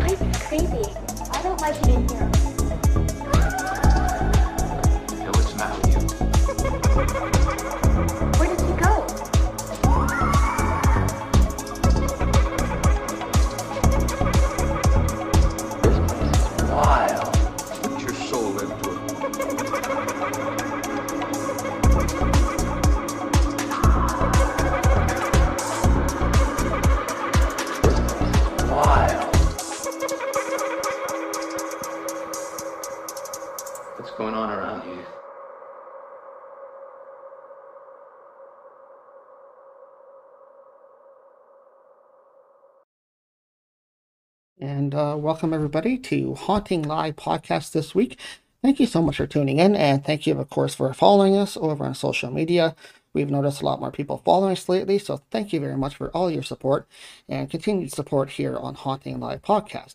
Life's crazy. I don't like it in here. Yeah, what's the matter with you? Welcome everybody to Haunting Live podcast this week. Thank you so much for tuning in, and thank you, of course, for following us over on social media. We've noticed a lot more people following us lately, so thank you very much for all your support and continued support here on Haunting Live podcast.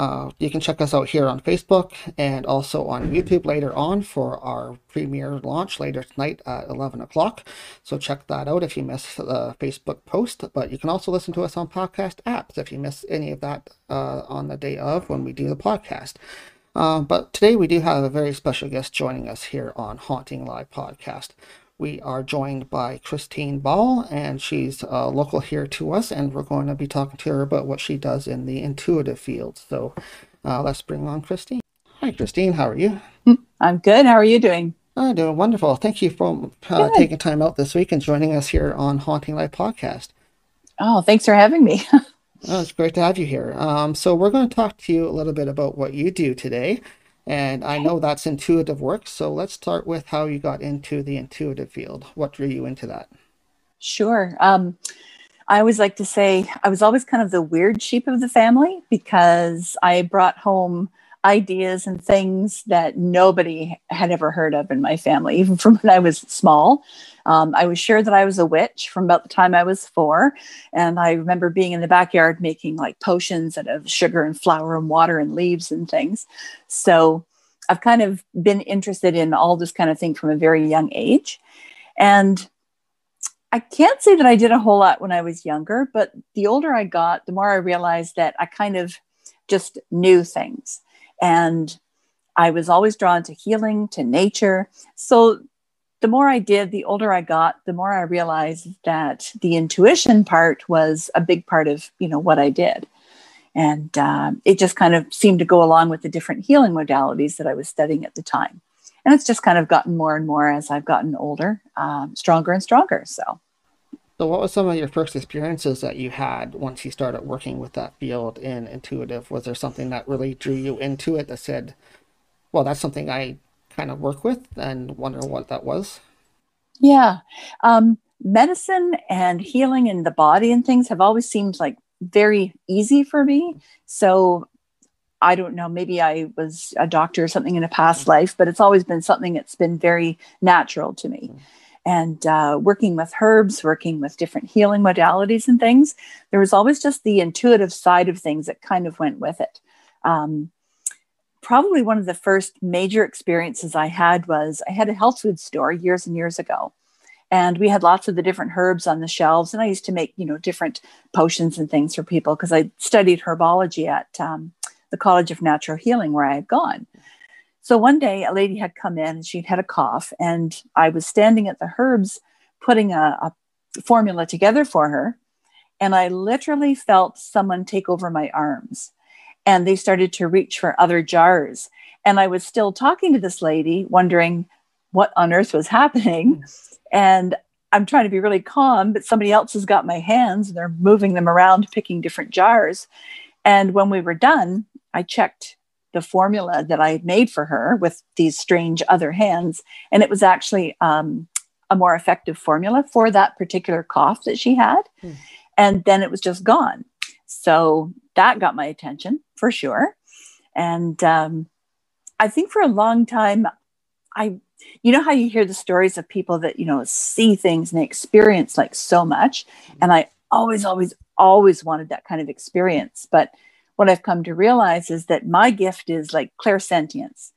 Uh, you can check us out here on Facebook and also on YouTube later on for our premiere launch later tonight at 11 o'clock. So check that out if you miss the Facebook post. But you can also listen to us on podcast apps if you miss any of that uh, on the day of when we do the podcast. Uh, but today we do have a very special guest joining us here on Haunting Live podcast. We are joined by Christine Ball, and she's uh, local here to us, and we're going to be talking to her about what she does in the intuitive field. So uh, let's bring on Christine. Hi, Christine. How are you? I'm good. How are you doing? I'm doing wonderful. Thank you for uh, taking time out this week and joining us here on Haunting Live podcast. Oh, thanks for having me. Oh, it's great to have you here. Um, so we're going to talk to you a little bit about what you do today, and I know that's intuitive work. So let's start with how you got into the intuitive field. What drew you into that? sure. Um, I always like to say I was always kind of the weird sheep of the family because I brought home ideas and things that nobody had ever heard of in my family, even from when I was small. Um, I was sure that I was a witch from about the time I was four. And I remember being in the backyard making like potions out of sugar and flour and water and leaves and things. So I've kind of been interested in all this kind of thing from a very young age. And I can't say that I did a whole lot when I was younger, but the older I got, the more I realized that I kind of just knew things. And I was always drawn to healing, to nature. So the more I did, the older I got, the more I realized that the intuition part was a big part of, you know, what I did. And um, it just kind of seemed to go along with the different healing modalities that I was studying at the time. And it's just kind of gotten more and more as I've gotten older, um, stronger and stronger. So, So, what was some of your first experiences that you had once you started working with that field in intuitive? Was there something that really drew you into it that said, "Well, that's something I kind of work with," and wonder what that was? yeah, um, medicine and healing in the body and things have always seemed like very easy for me. So, I don't know, maybe I was a doctor or something in a past life, but it's always been something that's been very natural to me. And uh, working with herbs, working with different healing modalities and things, there was always just the intuitive side of things that kind of went with it. Um, probably one of the first major experiences I had was I had a health food store years and years ago. And we had lots of the different herbs on the shelves. And I used to make, you know, different potions and things for people because I studied herbology at um, the College of Natural Healing where I had gone. So one day a lady had come in and she'd had a cough, and I was standing at the herbs putting a, a formula together for her. And I literally felt someone take over my arms and they started to reach for other jars. And I was still talking to this lady, wondering what on earth was happening. Hmm. And I'm trying to be really calm, but somebody else has got my hands and they're moving them around, picking different jars. And when we were done, I checked the formula that I had made for her with these strange other hands. And it was actually um, a more effective formula for that particular cough that she had. Hmm. And then it was just gone. So that got my attention for sure. And um, I think for a long time, I, you know, how you hear the stories of people that, you know, see things and they experience like so much. And I always, always, always wanted that kind of experience. But what I've come to realize is that my gift is like clairsentience.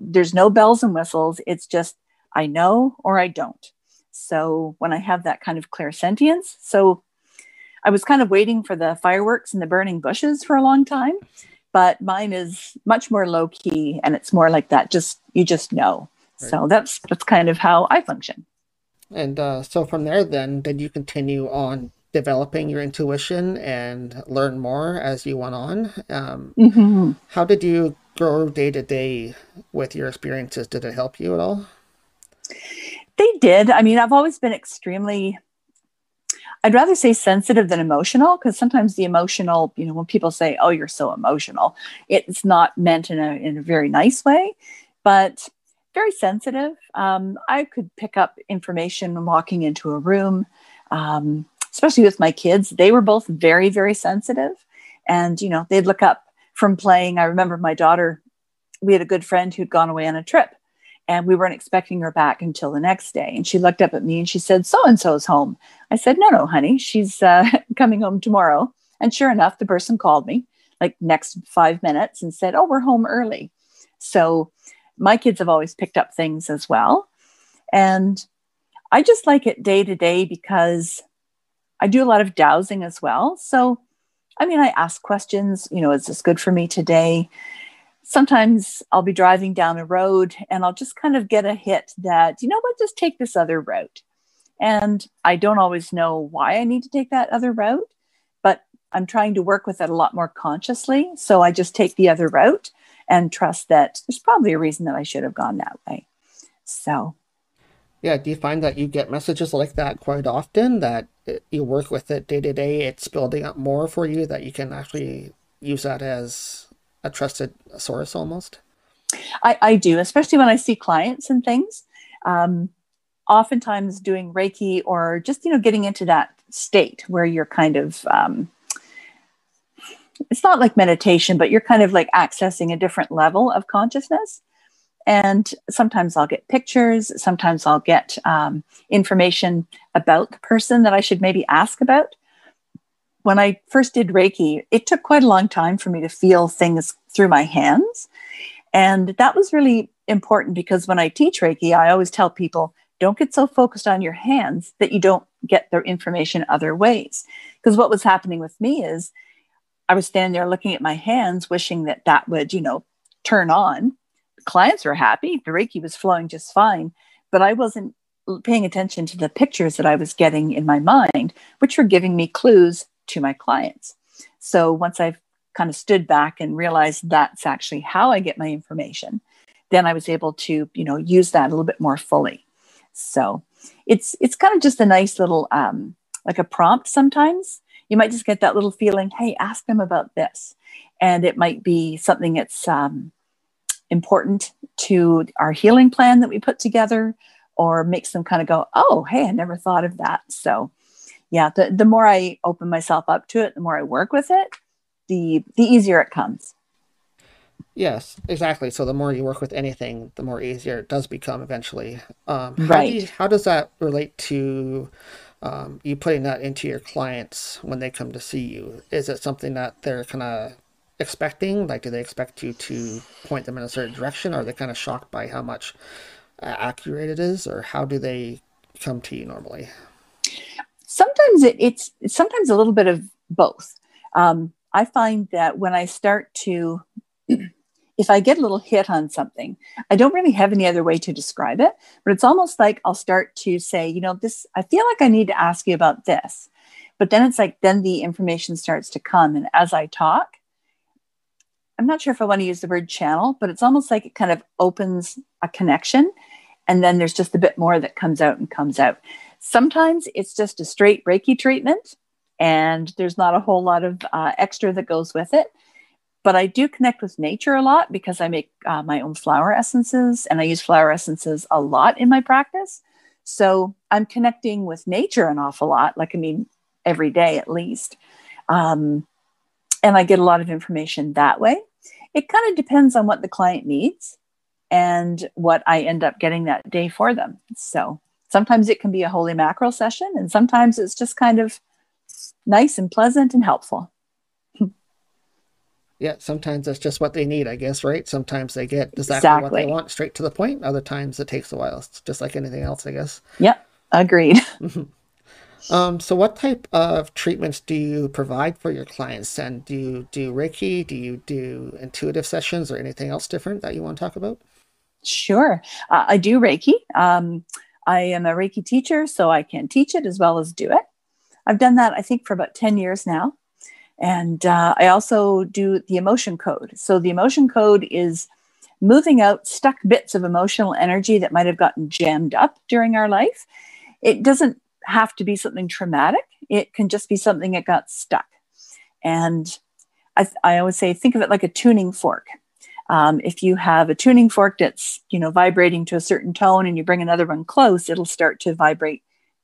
There's no bells and whistles. It's just I know or I don't. So when I have that kind of clairsentience, so I was kind of waiting for the fireworks and the burning bushes for a long time, but mine is much more low key and it's more like that. Just you just know. Right. So that's that's kind of how I function. And uh, so from there, then did you continue on developing your intuition and learn more as you went on? Um, mm-hmm. How did you grow day to day with your experiences? Did it help you at all? They did. I mean, I've always been extremely I'd rather say sensitive than emotional because sometimes the emotional, you know, when people say, "Oh, you're so emotional," it's not meant in a in a very nice way, but very sensitive. Um, I could pick up information walking into a room, um, especially with my kids. They were both very very sensitive, and you know, they'd look up from playing. I remember my daughter. We had a good friend who'd gone away on a trip, and we weren't expecting her back until the next day. And she looked up at me and she said, So and so's home. I said, No, no, honey, she's uh, coming home tomorrow. And sure enough, the person called me like next five minutes and said, Oh, we're home early. So my kids have always picked up things as well. And I just like it day to day because I do a lot of dowsing as well. So, I mean, I ask questions, you know, is this good for me today? sometimes I'll be driving down a road and I'll just kind of get a hit that, you know what, just take this other route. And I don't always know why I need to take that other route, but I'm trying to work with it a lot more consciously. So I just take the other route and trust that there's probably a reason that I should have gone that way. So, yeah, do you find that you get messages like that quite often? That you work with it day to day, it's building up more for you that you can actually use that as a trusted source almost? I, I do, especially when I see clients and things. Um, oftentimes doing Reiki or just, you know, getting into that state where you're kind of, um, it's not like meditation, but you're kind of like accessing a different level of consciousness. And sometimes I'll get pictures, sometimes I'll get um, information about the person that I should maybe ask about when I first did Reiki, it took quite a long time for me to feel things through my hands. And that was really important because when I teach Reiki, I always tell people don't get so focused on your hands that you don't get their information other ways. Because what was happening with me is I was standing there looking at my hands, wishing that that would, you know, turn on. Clients were happy. The Reiki was flowing just fine, but I wasn't paying attention to the pictures that I was getting in my mind, which were giving me clues to my clients. So once I've kind of stood back and realized that's actually how I get my information, then I was able to, you know, use that a little bit more fully. So it's it's kind of just a nice little um, like a prompt sometimes. You might just get that little feeling, hey, ask them about this. And it might be something that's um, important to our healing plan that we put together or makes them kind of go, oh, hey, I never thought of that. So yeah, the, the more I open myself up to it, the more I work with it, the the easier it comes. Yes, exactly. So the more you work with anything, the more easier it does become eventually. Um, how right. Do you, how does that relate to um, you putting that into your clients when they come to see you? Is it something that they're kind of expecting? Like, do they expect you to point them in a certain direction? Are they kind of shocked by how much uh, accurate it is? Or how do they come to you normally? sometimes it, it's, sometimes a little bit of both. Um, I find that when I start to, if I get a little hit on something, I don't really have any other way to describe it, but it's almost like I'll start to say, you know, this, I feel like I need to ask you about this. But then it's like, then the information starts to come. And as I talk, I'm not sure if I want to use the word channel, but it's almost like it kind of opens a connection. And then there's just a bit more that comes out and comes out. Sometimes it's just a straight Reiki treatment, and there's not a whole lot of uh, extra that goes with it. But I do connect with nature a lot because I make uh, my own flower essences and I use flower essences a lot in my practice. So I'm connecting with nature an awful lot, like, I mean, every day at least. Um, and I get a lot of information that way. It kind of depends on what the client needs and what I end up getting that day for them. So Sometimes it can be a holy mackerel session, and sometimes it's just kind of nice and pleasant and helpful. yeah, sometimes that's just what they need, I guess, right? Sometimes they get exactly, exactly, what they want straight to the point. Other times it takes a while. It's just like anything else, I guess. Yep, agreed. Um, so, what type of treatments do you provide for your clients? And do you do Reiki? Do you do intuitive sessions or anything else different that you want to talk about? Sure. Uh, I do Reiki. Um, I am a Reiki teacher, so I can teach it as well as do it. I've done that, I think, for about 10 years now. And uh, I also do the emotion code. So, the emotion code is moving out stuck bits of emotional energy that might have gotten jammed up during our life. It doesn't have to be something traumatic, it can just be something that got stuck. And I, I always say, think of it like a tuning fork. Um, if you have a tuning fork that's you know vibrating to a certain tone and you bring another one close, it'll start to vibrate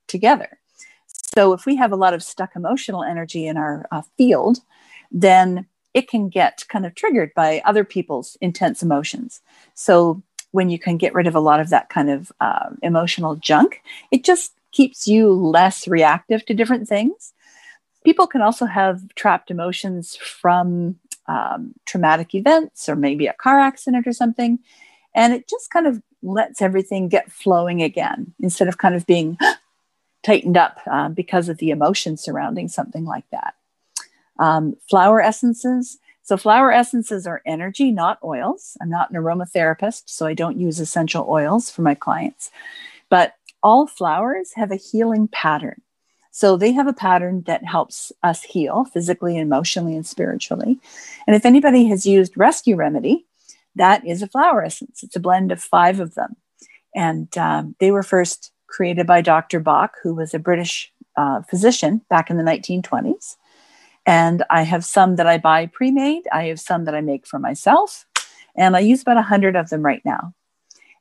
together. So if we have a lot of stuck emotional energy in our uh, field, then it can get kind of triggered by other people's intense emotions. So when you can get rid of a lot of that kind of uh, emotional junk, it just keeps you less reactive to different things. People can also have trapped emotions from um, traumatic events or maybe a car accident or something. And it just kind of lets everything get flowing again instead of kind of being tightened up uh, because of the emotion surrounding something like that. Um, flower essences. So, flower essences are energy, not oils. I'm not an aromatherapist, so I don't use essential oils for my clients. But all flowers have a healing pattern. So they have a pattern that helps us heal physically, emotionally, and spiritually. And if anybody has used Rescue Remedy, that is a flower essence. It's a blend of five of them. And um, they were first created by Dr. Bach, who was a British uh, physician back in the 1920s. And I have some that I buy pre made, I have some that I make for myself. And I use about 100 of them right now.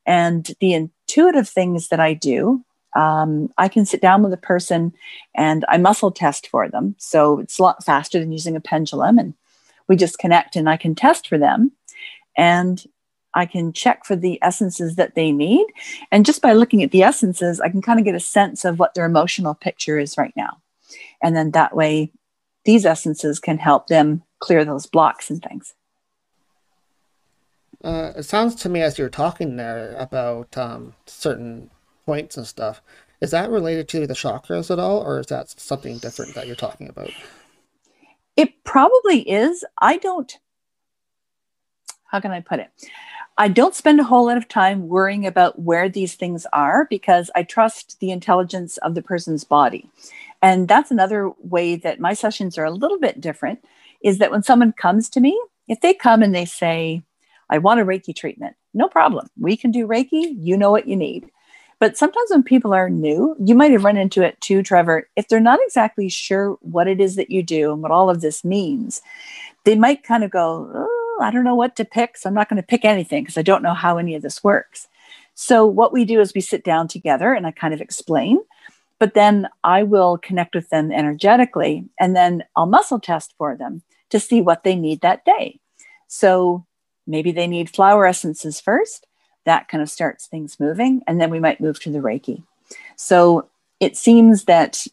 And the intuitive things that I do, um, I can sit down with a person and I muscle test for them. So it's a lot faster than using a pendulum. And we just connect and I can test for them. And I can check for the essences that they need. And just by looking at the essences, I can kind of get a sense of what their emotional picture is right now. And then that way, these essences can help them clear those blocks and things. Uh, it sounds to me as you're talking there about um, certain points and stuff. Is that related to the chakras at all, or is that something different that you're talking about? It probably is. I don't, how can I put it? I don't spend a whole lot of time worrying about where these things are because I trust the intelligence of the person's body. And that's another way that my sessions are a little bit different is that when someone comes to me, if they come and they say, I want a Reiki treatment, no problem. We can do Reiki. You know what you need. But sometimes when people are new, you might have run into it too, Trevor. If they're not exactly sure what it is that you do and what all of this means, they might kind of go, oh, I don't know what to pick. So I'm not going to pick anything because I don't know how any of this works. So what we do is we sit down together and I kind of explain but then I will connect with them energetically and then I'll muscle test for them to see what they need that day. So maybe they need flower essences first. That kind of starts things moving. And then we might move to the Reiki. So it seems that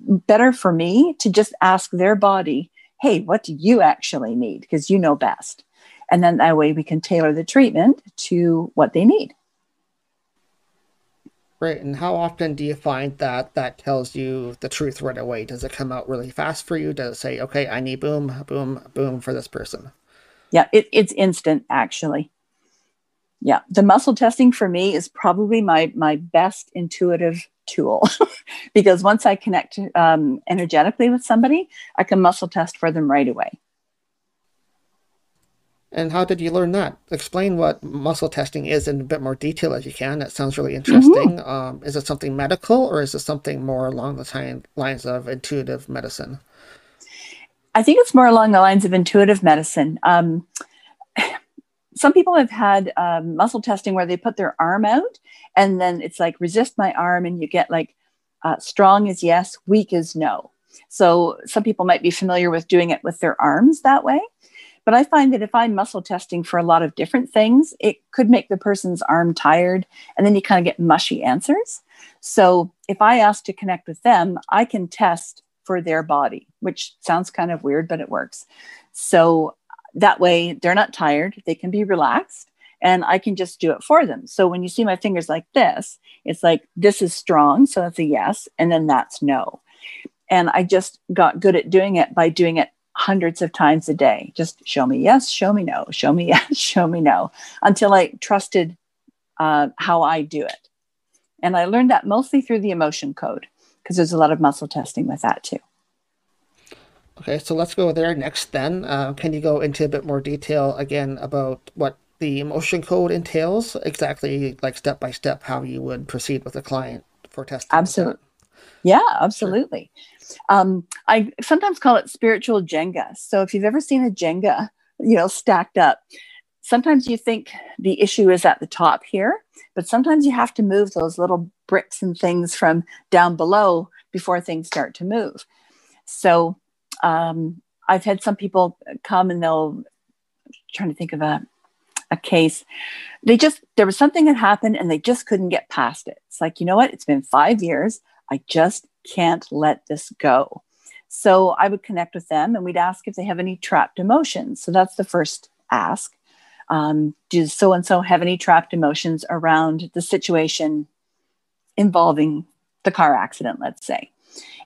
better for me to just ask their body, hey, what do you actually need? Because you know best. And then that way we can tailor the treatment to what they need. Right, and how often do you find that that tells you the truth right away? Does it come out really fast for you? Does it say, okay, I need boom, boom, boom for this person? Yeah, it, it's instant actually. Yeah, the muscle testing for me is probably my my best intuitive tool because once I connect um, energetically with somebody, I can muscle test for them right away. And how did you learn that? Explain what muscle testing is in a bit more detail as you can. That sounds really interesting. Mm-hmm. Um, is it something medical or is it something more along the time, lines of intuitive medicine? I think it's more along the lines of intuitive medicine. Um, some people have had um, muscle testing where they put their arm out and then it's like resist my arm and you get like uh, strong is yes, weak is no. So some people might be familiar with doing it with their arms that way. But I find that if I'm muscle testing for a lot of different things, it could make the person's arm tired and then you kind of get mushy answers. So if I ask to connect with them, I can test for their body, which sounds kind of weird, but it works. So that way they're not tired, they can be relaxed and I can just do it for them. So when you see my fingers like this, it's like this is strong, so that's a yes, and then that's no. And I just got good at doing it by doing it hundreds of times a day. Just show me yes, show me no, show me yes, show me no, until I trusted uh, how I do it. And I learned that mostly through the emotion code because there's a lot of muscle testing with that too. Okay, so let's go there next then. Uh, can you go into a bit more detail again about what the emotion code entails, exactly like step by step how you would proceed with a client for testing? Absolutely. Yeah, absolutely. Sure. Um, I sometimes call it spiritual Jenga. So if you've ever seen a Jenga, you know, stacked up, sometimes you think the issue is at the top here, but sometimes you have to move those little bricks and things from down below before things start to move. So um, I've had some people come and they'll trying to think of a a case. They just there was something that happened and they just couldn't get past it. It's like, you know what? It's been 5 years. I just can't let this go. So I would connect with them and we'd ask if they have any trapped emotions. So that's the first ask. Um, does so and so have any trapped emotions around the situation involving the car accident, let's say?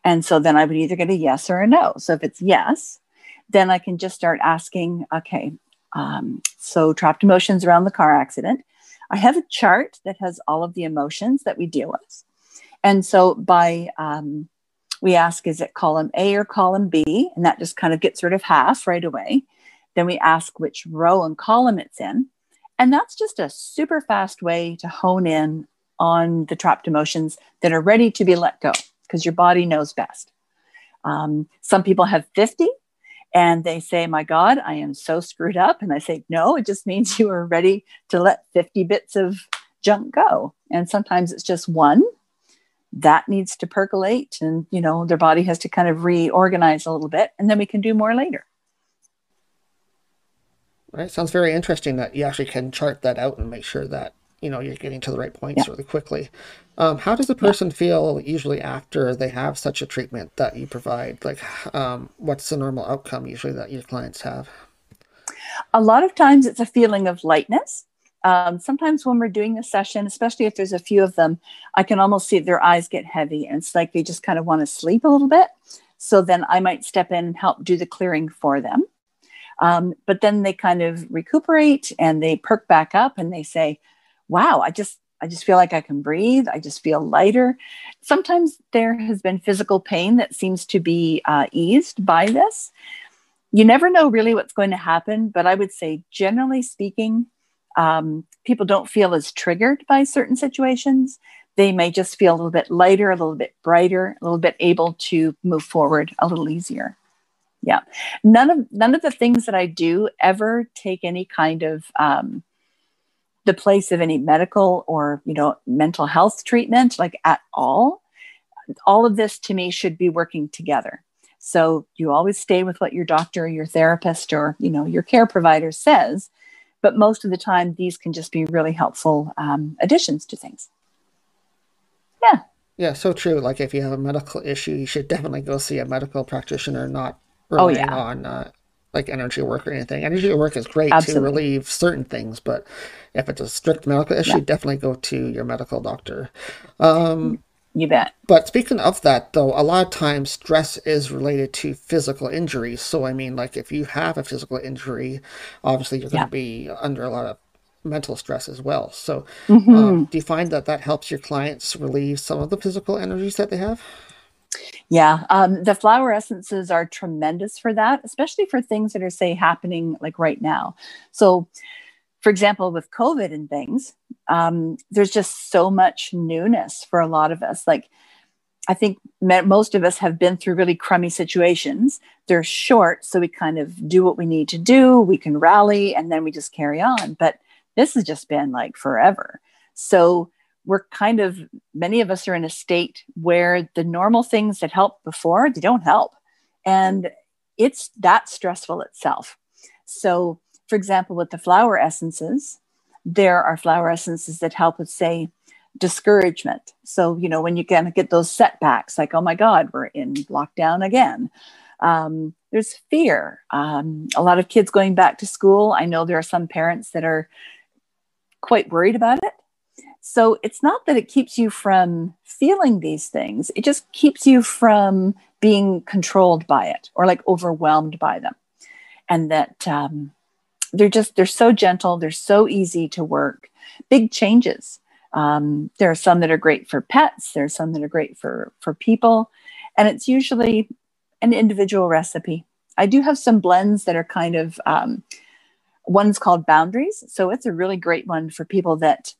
And so then I would either get a yes or a no. So if it's yes, then I can just start asking, okay, um, so trapped emotions around the car accident. I have a chart that has all of the emotions that we deal with. And so by, um, we ask, is it column A or column B? And that just kind of gets rid of half right away. Then we ask which row and column it's in. And that's just a super fast way to hone in on the trapped emotions that are ready to be let go because your body knows best. Um, some people have 50 and they say, My God, I am so screwed up. And I say, No, it just means you are ready to let 50 bits of junk go. And sometimes it's just one that needs to percolate and you know their body has to kind of reorganize a little bit and then we can do more later right sounds very interesting that you actually can chart that out and make sure that you know you're getting to the right points yeah. really quickly um, how does a person yeah. feel usually after they have such a treatment that you provide like um, what's the normal outcome usually that your clients have a lot of times it's a feeling of lightness um, sometimes when we're doing the session, especially if there's a few of them, I can almost see their eyes get heavy and it's like they just kind of want to sleep a little bit. So then I might step in and help do the clearing for them. Um, but then they kind of recuperate and they perk back up and they say, wow, I just, I just feel like I can breathe. I just feel lighter. Sometimes there has been physical pain that seems to be uh, eased by this. You never know really what's going to happen, but I would say, generally speaking, um, people don't feel as triggered by certain situations. They may just feel a little bit lighter, a little bit brighter, a little bit able to move forward a little easier. Yeah, none of none of the things that I do ever take any kind of um, the place of any medical or you know mental health treatment, like at all. All of this to me should be working together. So you always stay with what your doctor, or your therapist, or you know your care provider says, but most of the time these can just be really helpful um, additions to things yeah yeah so true like if you have a medical issue you should definitely go see a medical practitioner not relying oh, yeah. on uh, like energy work or anything energy work is great Absolutely. to relieve certain things but if it's a strict medical issue yeah. definitely go to your medical doctor um, you bet. But speaking of that, though, a lot of times stress is related to physical injuries. So, I mean, like if you have a physical injury, obviously you're going to yeah. be under a lot of mental stress as well. So, mm-hmm. um, do you find that that helps your clients relieve some of the physical energies that they have? Yeah, um, the flower essences are tremendous for that, especially for things that are, say, happening like right now. So, for example, with COVID and things, um, there's just so much newness for a lot of us. Like, I think most of us have been through really crummy situations. They're short, so we kind of do what we need to do. We can rally and then we just carry on. But this has just been like forever. So we're kind of, many of us are in a state where the normal things that helped before, they don't help. And it's that stressful itself. So for example, with the flower essences, there are flower essences that help with, say, discouragement. So, you know, when you kind of get those setbacks, like, oh my God, we're in lockdown again. Um, there's fear. Um, a lot of kids going back to school. I know there are some parents that are quite worried about it. So it's not that it keeps you from feeling these things, it just keeps you from being controlled by it or like overwhelmed by them. And that um, they're just, they're so gentle, they're so easy to work. Big changes. Um, there are some that are great for pets, there are some that are great for, for people. And it's usually an individual recipe. I do have some blends that are kind of, um, one's called Boundaries. So it's a really great one for people that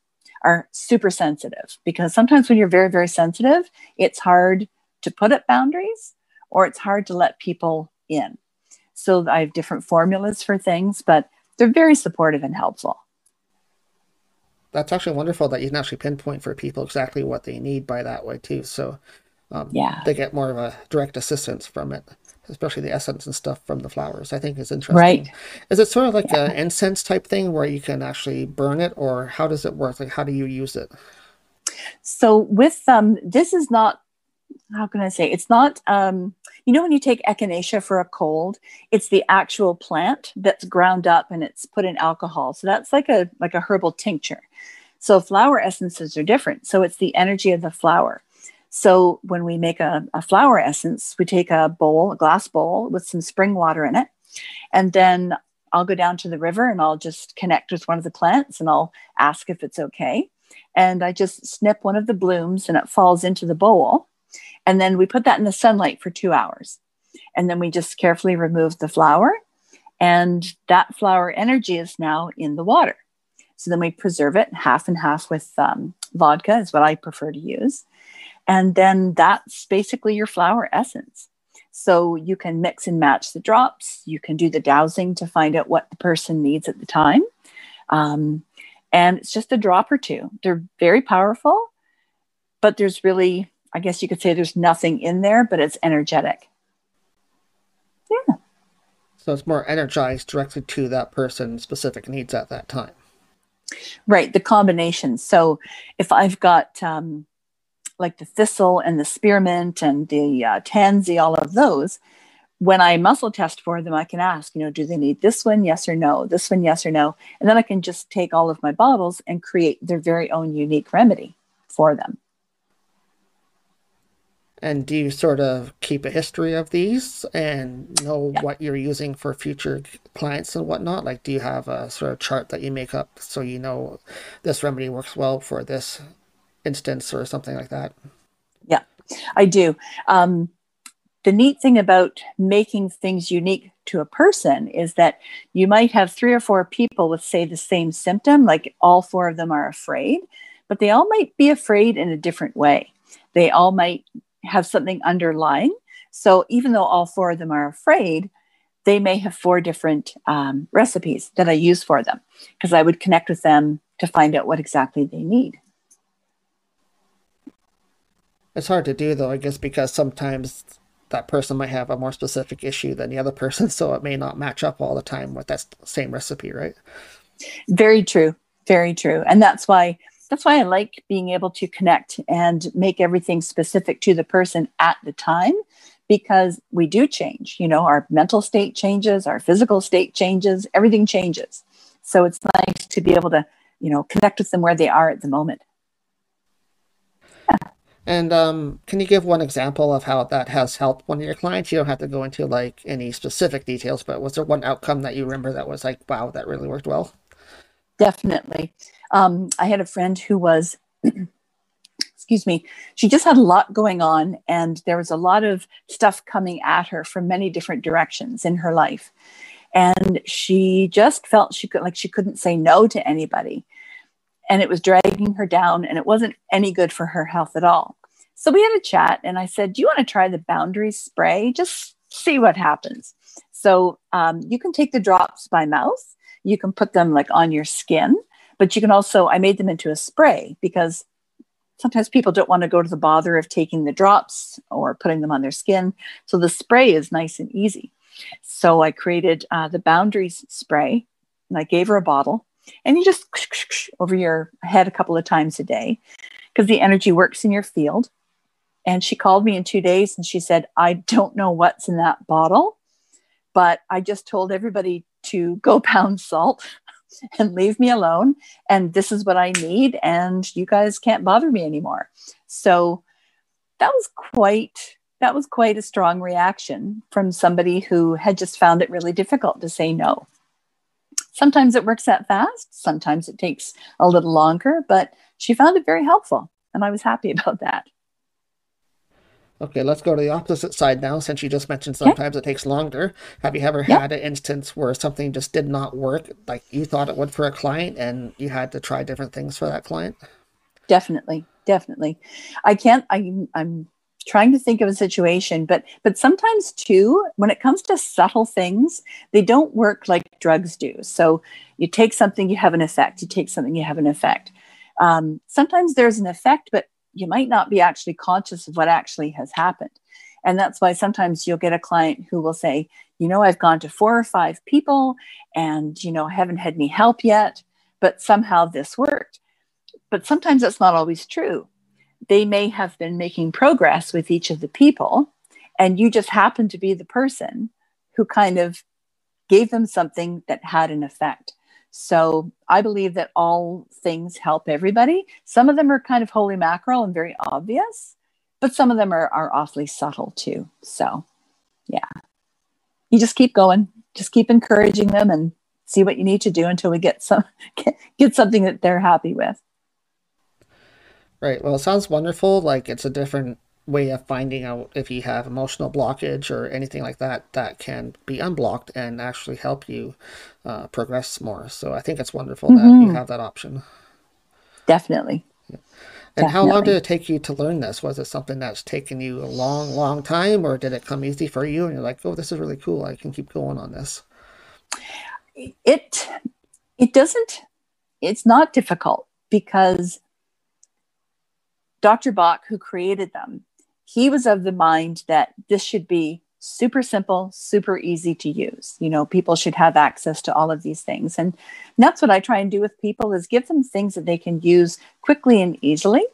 are super sensitive because sometimes when you're very, very sensitive, it's hard to put up boundaries or it's hard to let people in. So I have different formulas for things, but they're very supportive and helpful. That's actually wonderful that you can actually pinpoint for people exactly what they need by that way too. So um, yeah, they get more of a direct assistance from it, especially the essence and stuff from the flowers. I think is interesting. Right? Is it sort of like yeah. an incense type thing where you can actually burn it, or how does it work? Like, how do you use it? So with um, this is not how can I say? It's not, um, you know, when you take echinacea for a cold, it's the actual plant that's ground up and it's put in alcohol. So that's like a like a herbal tincture. So flower essences are different. So it's the energy of the flower. So when we make a, a flower essence, we take a bowl, a glass bowl with some spring water in it, and then I'll go down to the river and I'll just connect with one of the plants and I'll ask if it's okay. And I just snip one of the blooms and it falls into the bowl and then we put that in the sunlight for two hours. And then we just carefully remove the flower. And that flower energy is now in the water. So then we preserve it half and half with um, vodka, is what I prefer to use. And then that's basically your flower essence. So you can mix and match the drops. You can do the dowsing to find out what the person needs at the time. Um, and it's just a drop or two. They're very powerful, but there's really I guess you could say there's nothing in there, but it's energetic. Yeah. So it's more energized directly to that person's specific needs at that time. Right. The combination. So if I've got um, like the thistle and the spearmint and the uh, tansy, all of those, when I muscle test for them, I can ask, you know, do they need this one? Yes or no? This one? Yes or no? And then I can just take all of my bottles and create their very own unique remedy for them. And do you sort of keep a history of these and know yeah. what you're using for future clients and whatnot? Like, do you have a sort of chart that you make up so you know this remedy works well for this instance or something like that? Yeah, I do. Um, the neat thing about making things unique to a person is that you might have three or four people with, say, the same symptom, like all four of them are afraid, but they all might be afraid in a different way. They all might have something underlying. So even though all four of them are afraid, they may have four different um, recipes that I use for them because I would connect with them to find out what exactly they need. It's hard to do though, I guess, because sometimes that person might have a more specific issue than the other person, so it may not match up all the time with that same recipe, right? Very true. Very true. And that's why that's why I like being able to connect and make everything specific to the person at the time because we do change. You know, our mental state changes, our physical state changes, everything changes. So it's nice to be able to, you know, connect with them where they are at the moment. Yeah. And um, can you give one example of how that has helped one of your clients? You don't have to go into like any specific details, but was there one outcome that you remember that was like, wow, that really worked well? Definitely. Um, I had a friend who was, excuse me, she just had a lot going on, and there was a lot of stuff coming at her from many different directions in her life. And she just felt she could, like she couldn't say no to anybody. And it was dragging her down, and it wasn't any good for her health at all. So we had a chat, and I said, Do you want to try the boundary spray? Just see what happens. So um, you can take the drops by mouth. You can put them like on your skin but you can also, I made them into a spray because sometimes people don't want to go to the bother of taking the drops or putting them on their skin. So the spray is nice and easy. So I created uh, the boundaries spray and I gave her a bottle and you just over your head a couple of times a day because the energy works in your field. And she called me in two days and she said, I don't know what's in that bottle, but I just told everybody to go pound salt and leave me alone. And this is what I need. And you guys can't bother me anymore. So that was quite that was quite a strong reaction from somebody who had just found it really difficult to say no. Sometimes it works that fast, sometimes it takes a little longer, but she found it very helpful. And I was happy about that. Okay, let's go to the opposite side now. Since you just mentioned sometimes it takes longer, have you ever had an instance where something just did not work like you thought it would for a client and you had to try different things for that client? Definitely, definitely. I can't, I, I'm trying to think of a situation but but sometimes too when it comes to subtle things they don't work like drugs do so you take something you have an effect you take something you have an effect um, sometimes there's an effect but you might not be actually conscious of what actually has happened. And that's why sometimes you'll get a client who will say, you know, I've gone to four or five people and, you know, I haven't had any help yet, but somehow this worked. But sometimes that's not always true. They may have been making progress with each of the people, and you just happen to be the person who kind of gave them something that had an effect. So I believe that all things help everybody. Some of them are kind of holy mackerel and very obvious, but some of them are, are awfully subtle too. So yeah, you just keep going, just keep encouraging them and see what you need to do until we get some get, get something that they're happy with. Right. Well, it sounds wonderful. Like it's a different way of finding out if you have emotional blockage or anything like that that can be unblocked and actually help you uh, progress more. So I think it's wonderful mm-hmm. that you mm-hmm. have that option. Definitely. Yeah. And Definitely. how long did it take you to learn this? Was it something that's taken you a long, long time, or did it come easy for you? And you're like, oh, this is really cool. I can keep going on this. It it doesn't. It's not difficult because Dr. Bach, who created them, he was of the mind that this should be super simple, super easy to use. You know, people should have access to all of these things. And that's what I try and do with people is give them things that they can use quickly and easily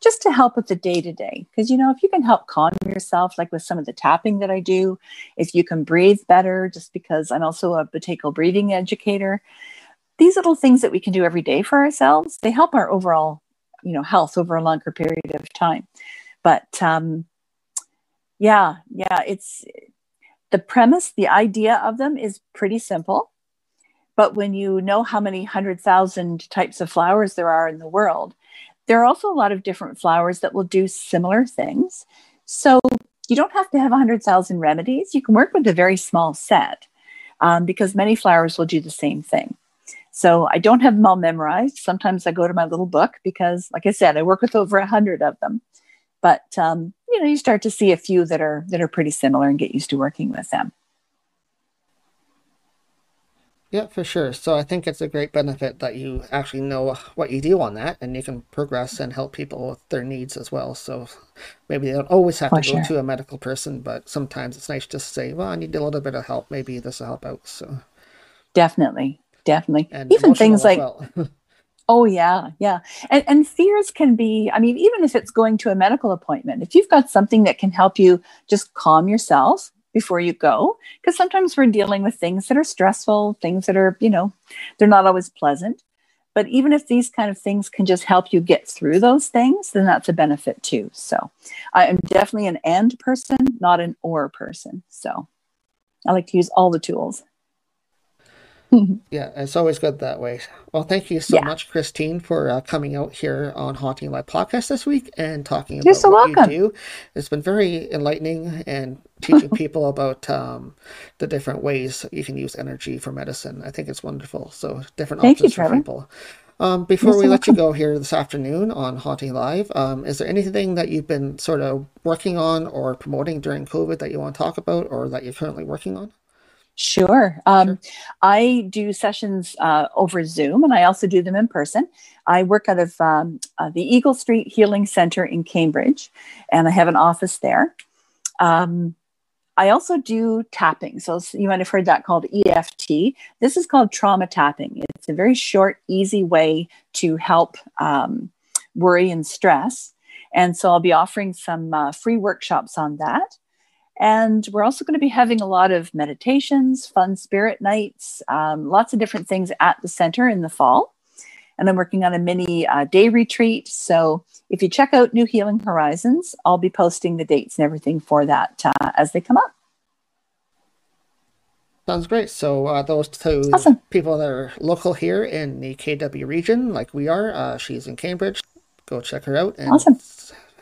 just to help with the day to day. Because, you know, if you can help calm yourself, like with some of the tapping that I do, if you can breathe better, just because I'm also a Buteyko breathing educator, these little things that we can do every day for ourselves, they help our overall, you know, health over a longer period of time. But um, yeah, yeah, it's the premise, the idea of them is pretty simple. But when you know how many hundred thousand types of flowers there are in the world, there are also a lot of different flowers that will do similar things. So you don't have to have 100,000 remedies. You can work with a very small set um, because many flowers will do the same thing. So I don't have them all memorized. Sometimes I go to my little book because, like I said, I work with over a hundred of them. But um, you know you start to see a few that are that are pretty similar and get used to working with them. Yeah for sure. So i think it's a great benefit that you actually know what you do on that and you can progress and help people with their needs as well. So maybe they don't always have to go to a medical person but sometimes it's nice just to say well i need a little bit of help. Maybe this will help out. So definitely definitely and even things like well. Oh yeah, yeah. And and fears can be, I mean, even if it's going to a medical appointment, if you've got something that can help you just calm yourself before you go, because sometimes we're dealing with things that are stressful, things that are, you know, they're not always pleasant. But even if these kind of things can just help you get through those things, then that's a benefit too. So I am definitely an and person, not an or person. So I like to use all the tools. yeah, it's always good that way. Well, thank you so yeah. much, Christine, for uh, coming out here on Haunting Live podcast this week and talking You're about so what welcome. you do. It's been very enlightening and teaching people about um, the different ways you can use energy for medicine. I think it's wonderful. So different thank options you, for people. Um, before You're we so let welcome. you go here this afternoon on Haunting Live, um, is there anything that you've been sort of working on or promoting during COVID that you want to talk about or that you're currently working on? Sure. Um, sure. I do sessions uh, over Zoom and I also do them in person. I work out of um, uh, the Eagle Street Healing Center in Cambridge and I have an office there. Um, I also do tapping. So you might have heard that called EFT. This is called trauma tapping. It's a very short, easy way to help um, worry and stress. And so I'll be offering some uh, free workshops on that. And we're also going to be having a lot of meditations, fun spirit nights, um, lots of different things at the center in the fall. And I'm working on a mini uh, day retreat. So if you check out New Healing Horizons, I'll be posting the dates and everything for that uh, as they come up. Sounds great. So uh, those two Awesome. people that are local here in the KW region, like we are, uh, she's in Cambridge. Go check her out, and Awesome.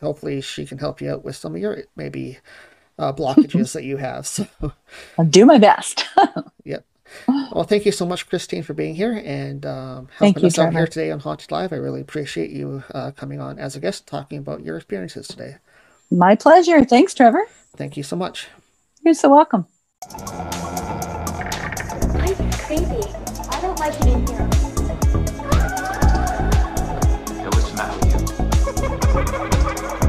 hopefully she can help you out with some of your maybe uh, blockages that you have. So, I'll do my best. yep. Well, thank you so much, Christine, for being here and um, Thank helping you, us out here today on Haunting Live. I really appreciate you uh, coming on as a guest, talking about your experiences today. my pleasure. Thanks, Trevor. Thank you so much. You're so welcome. I'm crazy. I don't like it in here. Hey, what's the matter with you?